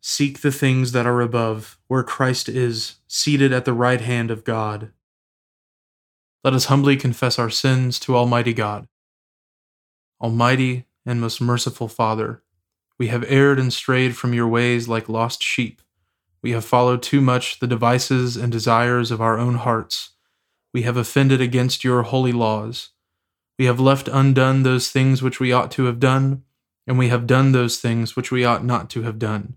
seek the things that are above, where Christ is, seated at the right hand of God. Let us humbly confess our sins to Almighty God. Almighty and most merciful Father, we have erred and strayed from your ways like lost sheep. We have followed too much the devices and desires of our own hearts. We have offended against your holy laws. We have left undone those things which we ought to have done and we have done those things which we ought not to have done.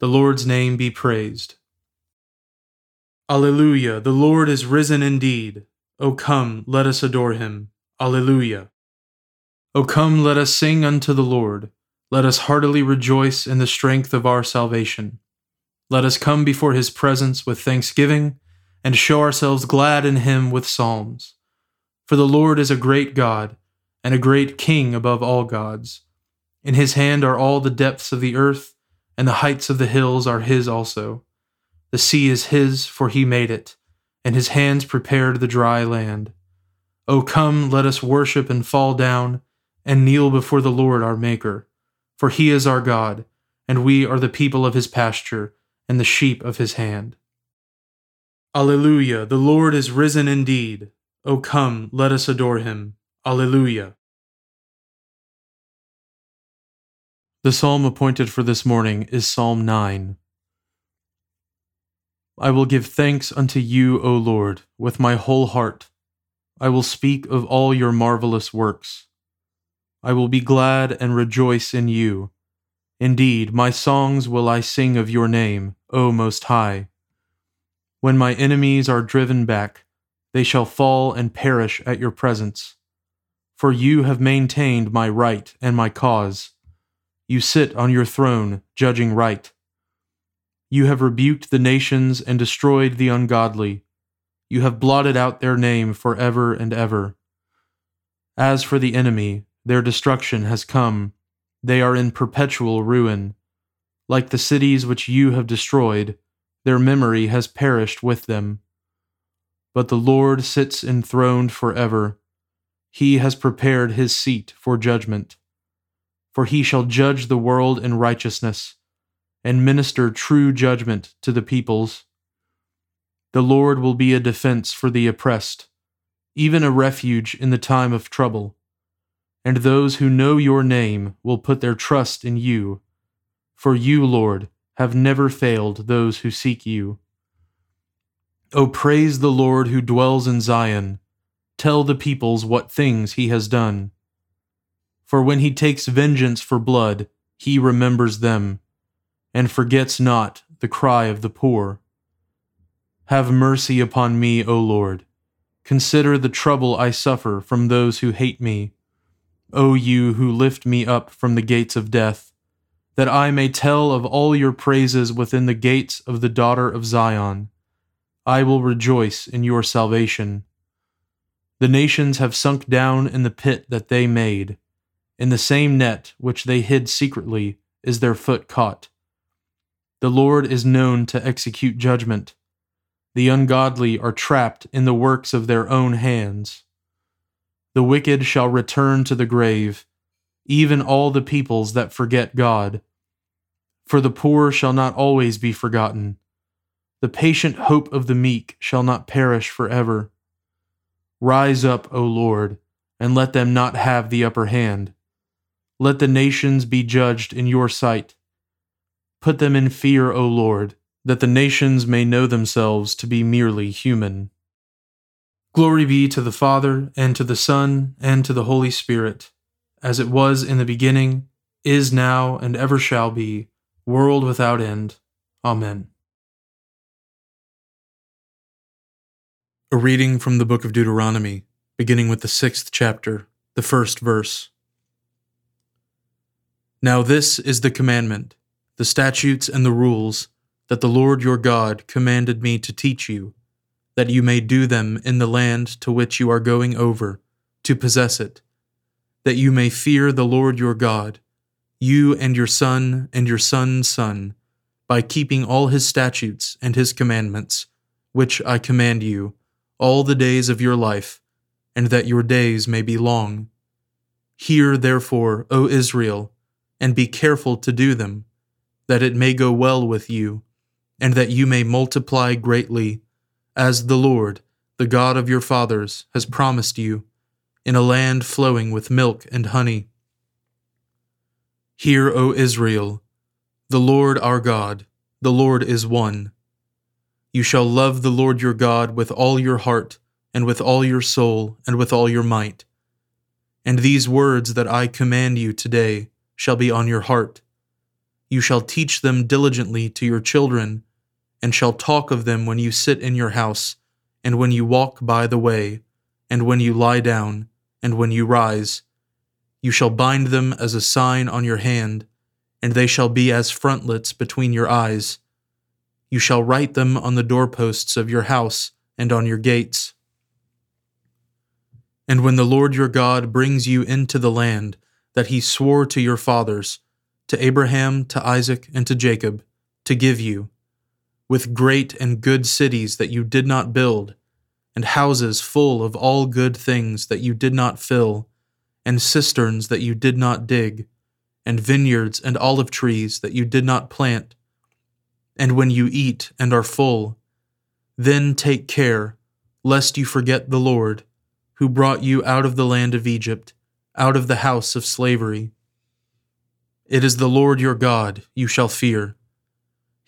The Lord's name be praised. Alleluia. The Lord is risen indeed. O come, let us adore him. Alleluia. O come, let us sing unto the Lord. Let us heartily rejoice in the strength of our salvation. Let us come before his presence with thanksgiving and show ourselves glad in him with psalms. For the Lord is a great God and a great King above all gods. In his hand are all the depths of the earth, and the heights of the hills are his also. The sea is his, for he made it, and his hands prepared the dry land. O come, let us worship and fall down, and kneel before the Lord our Maker. For he is our God, and we are the people of his pasture, and the sheep of his hand. Alleluia, the Lord is risen indeed. O come, let us adore him. Alleluia. The psalm appointed for this morning is Psalm 9. I will give thanks unto you, O Lord, with my whole heart. I will speak of all your marvelous works. I will be glad and rejoice in you. Indeed, my songs will I sing of your name, O Most High. When my enemies are driven back, they shall fall and perish at your presence for you have maintained my right and my cause. You sit on your throne, judging right. You have rebuked the nations and destroyed the ungodly. You have blotted out their name for ever and ever. As for the enemy, their destruction has come. They are in perpetual ruin. Like the cities which you have destroyed, their memory has perished with them. But the Lord sits enthroned forever he has prepared his seat for judgment. For he shall judge the world in righteousness, and minister true judgment to the peoples. The Lord will be a defense for the oppressed, even a refuge in the time of trouble. And those who know your name will put their trust in you. For you, Lord, have never failed those who seek you. O praise the Lord who dwells in Zion tell the peoples what things he has done. For when he takes vengeance for blood, he remembers them, and forgets not the cry of the poor. Have mercy upon me, O Lord. Consider the trouble I suffer from those who hate me. O you who lift me up from the gates of death, that I may tell of all your praises within the gates of the daughter of Zion. I will rejoice in your salvation. The nations have sunk down in the pit that they made. In the same net which they hid secretly is their foot caught. The Lord is known to execute judgment. The ungodly are trapped in the works of their own hands. The wicked shall return to the grave, even all the peoples that forget God. For the poor shall not always be forgotten. The patient hope of the meek shall not perish forever. Rise up, O Lord, and let them not have the upper hand. Let the nations be judged in your sight. Put them in fear, O Lord, that the nations may know themselves to be merely human. Glory be to the Father, and to the Son, and to the Holy Spirit, as it was in the beginning, is now, and ever shall be, world without end. Amen. A reading from the book of Deuteronomy, beginning with the sixth chapter, the first verse. Now this is the commandment, the statutes and the rules that the Lord your God commanded me to teach you, that you may do them in the land to which you are going over, to possess it, that you may fear the Lord your God, you and your son and your son's son, by keeping all his statutes and his commandments, which I command you, all the days of your life, and that your days may be long. Hear, therefore, O Israel, and be careful to do them, that it may go well with you and that you may multiply greatly, as the Lord, the God of your fathers, has promised you, in a land flowing with milk and honey. Hear, O Israel, the Lord our God, the Lord is one. You shall love the Lord your God with all your heart, and with all your soul, and with all your might. And these words that I command you today shall be on your heart. You shall teach them diligently to your children and shall talk of them when you sit in your house, and when you walk by the way, and when you lie down, and when you rise. You shall bind them as a sign on your hand, and they shall be as frontlets between your eyes. You shall write them on the doorposts of your house and on your gates. And when the Lord your God brings you into the land that he swore to your fathers, to Abraham, to Isaac, and to Jacob, to give you, with great and good cities that you did not build, and houses full of all good things that you did not fill, and cisterns that you did not dig, and vineyards and olive trees that you did not plant. And when you eat and are full, then take care, lest you forget the Lord, who brought you out of the land of Egypt, out of the house of slavery. It is the Lord your God you shall fear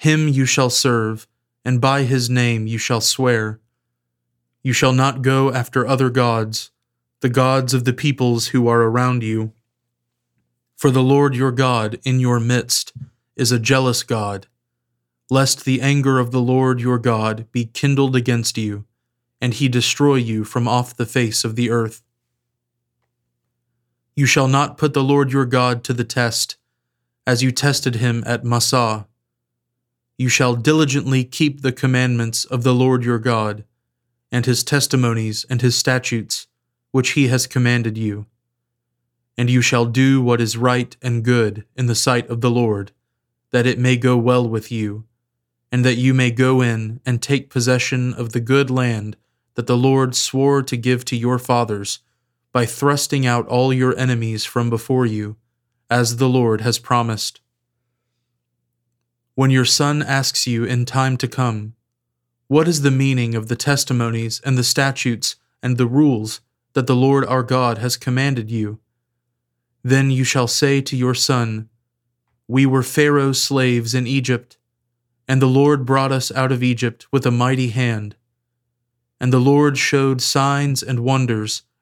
him you shall serve, and by his name you shall swear. You shall not go after other gods, the gods of the peoples who are around you. For the Lord your God in your midst is a jealous God, lest the anger of the Lord your God be kindled against you, and he destroy you from off the face of the earth. You shall not put the Lord your God to the test, as you tested him at Massah you shall diligently keep the commandments of the Lord your God, and his testimonies and his statutes, which he has commanded you. And you shall do what is right and good in the sight of the Lord, that it may go well with you, and that you may go in and take possession of the good land that the Lord swore to give to your fathers, by thrusting out all your enemies from before you, as the Lord has promised. When your son asks you in time to come, What is the meaning of the testimonies and the statutes and the rules that the Lord our God has commanded you? Then you shall say to your son, We were Pharaoh's slaves in Egypt, and the Lord brought us out of Egypt with a mighty hand. And the Lord showed signs and wonders,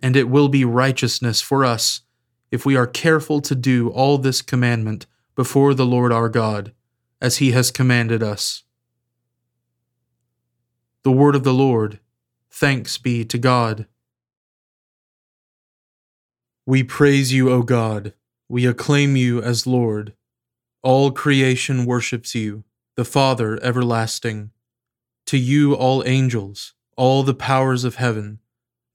And it will be righteousness for us if we are careful to do all this commandment before the Lord our God, as he has commanded us. The word of the Lord. Thanks be to God. We praise you, O God. We acclaim you as Lord. All creation worships you, the Father everlasting. To you, all angels, all the powers of heaven,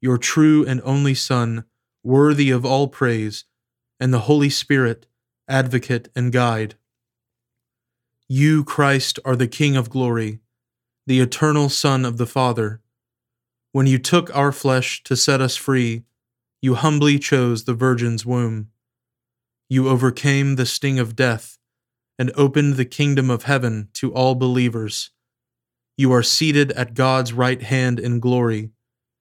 your true and only Son, worthy of all praise, and the Holy Spirit, advocate and guide. You, Christ, are the King of glory the eternal Son of the Father. When you took our flesh to set us free, you humbly chose the Virgin's womb. You overcame the sting of death and opened the kingdom of heaven to all believers. You are seated at God's right hand in glory.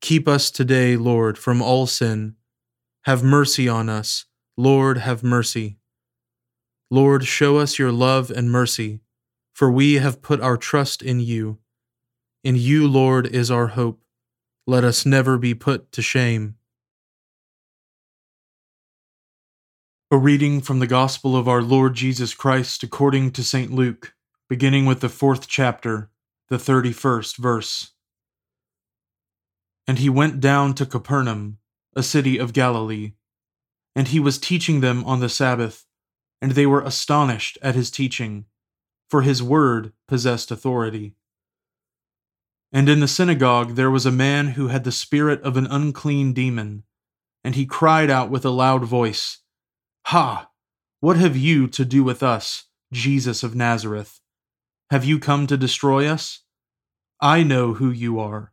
Keep us today, Lord, from all sin. Have mercy on us. Lord, have mercy. Lord, show us your love and mercy, for we have put our trust in you. In you, Lord, is our hope. Let us never be put to shame. A reading from the Gospel of our Lord Jesus Christ according to St. Luke, beginning with the fourth chapter, the thirty first verse. And he went down to Capernaum, a city of Galilee. And he was teaching them on the Sabbath, and they were astonished at his teaching, for his word possessed authority. And in the synagogue there was a man who had the spirit of an unclean demon, and he cried out with a loud voice, Ha! What have you to do with us, Jesus of Nazareth? Have you come to destroy us? I know who you are,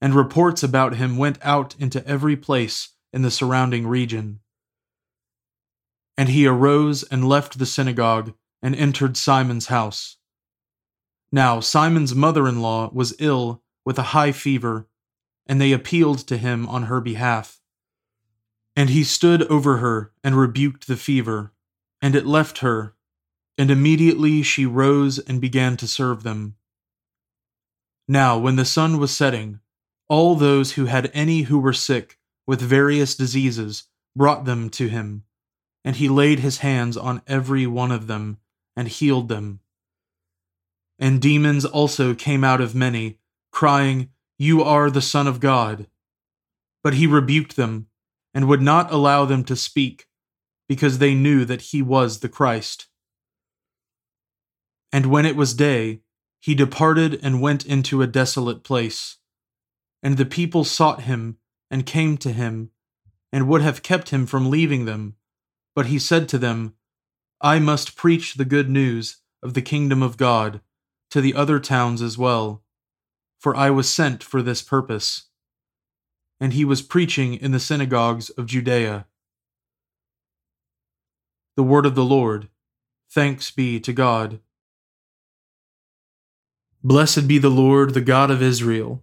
And reports about him went out into every place in the surrounding region. And he arose and left the synagogue and entered Simon's house. Now Simon's mother in law was ill with a high fever and they appealed to him on her behalf. And he stood over her and rebuked the fever, and it left her, and immediately she rose and began to serve them. Now, when the sun was setting, all those who had any who were sick with various diseases brought them to him, and he laid his hands on every one of them and healed them. And demons also came out of many, crying, you are the Son of God. But he rebuked them and would not allow them to speak, because they knew that he was the Christ. And when it was day, he departed and went into a desolate place. And the people sought him and came to him, and would have kept him from leaving them. But he said to them, I must preach the good news of the kingdom of God to the other towns as well for I was sent for this purpose. And he was preaching in the synagogues of Judea. The word of the Lord. Thanks be to God. Blessed be the Lord, the God of Israel.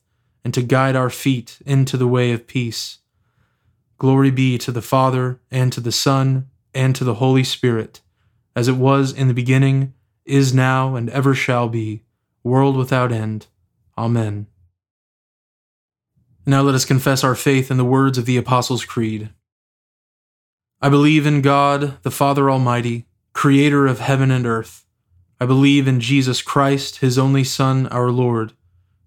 and to guide our feet into the way of peace. Glory be to the Father, and to the Son, and to the Holy Spirit, as it was in the beginning, is now, and ever shall be, world without end. Amen. Now let us confess our faith in the words of the Apostles' Creed. I believe in God, the Father Almighty, creator of heaven and earth. I believe in Jesus Christ, his only Son, our Lord.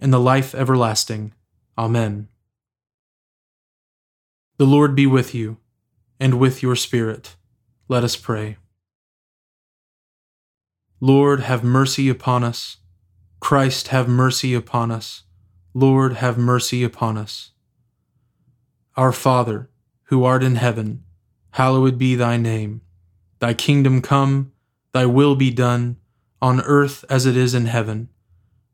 and the life everlasting. Amen. The Lord be with you, and with your spirit. Let us pray. Lord, have mercy upon us. Christ, have mercy upon us. Lord, have mercy upon us. Our Father, who art in heaven, hallowed be thy name. Thy kingdom come, thy will be done, on earth as it is in heaven.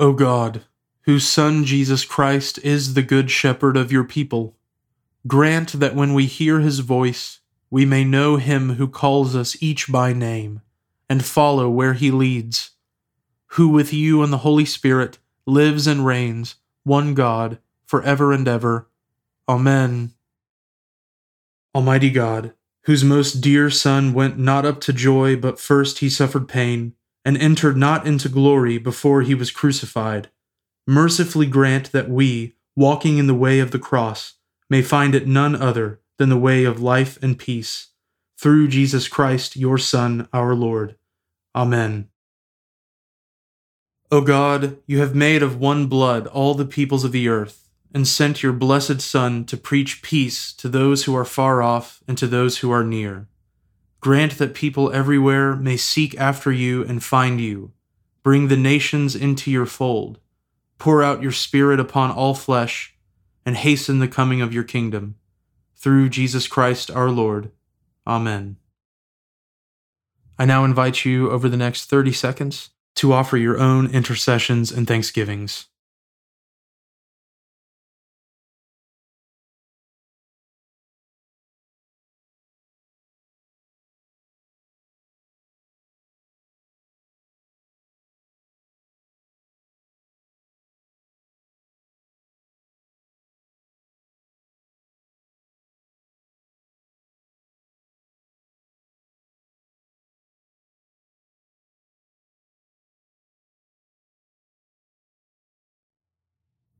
O God, whose Son Jesus Christ is the Good Shepherd of your people, grant that when we hear his voice, we may know him who calls us each by name, and follow where he leads, who with you and the Holy Spirit lives and reigns, one God, for ever and ever. Amen. Almighty God, whose most dear Son went not up to joy, but first he suffered pain, and entered not into glory before he was crucified, mercifully grant that we, walking in the way of the cross, may find it none other than the way of life and peace. Through Jesus Christ, your Son, our Lord. Amen. O God, you have made of one blood all the peoples of the earth and sent your blessed Son to preach peace to those who are far off and to those who are near. Grant that people everywhere may seek after you and find you. Bring the nations into your fold. Pour out your Spirit upon all flesh, and hasten the coming of your kingdom. Through Jesus Christ our Lord. Amen. I now invite you over the next 30 seconds to offer your own intercessions and thanksgivings.